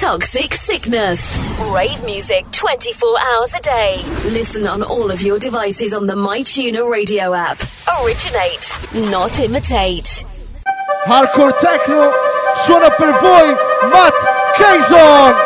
Toxic Sickness. Rave music 24 hours a day. Listen on all of your devices on the MyTuner radio app. Originate, not imitate. Hardcore Techno suona per voi Matt Keison!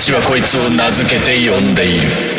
私はこいつを名付けて呼んでいる。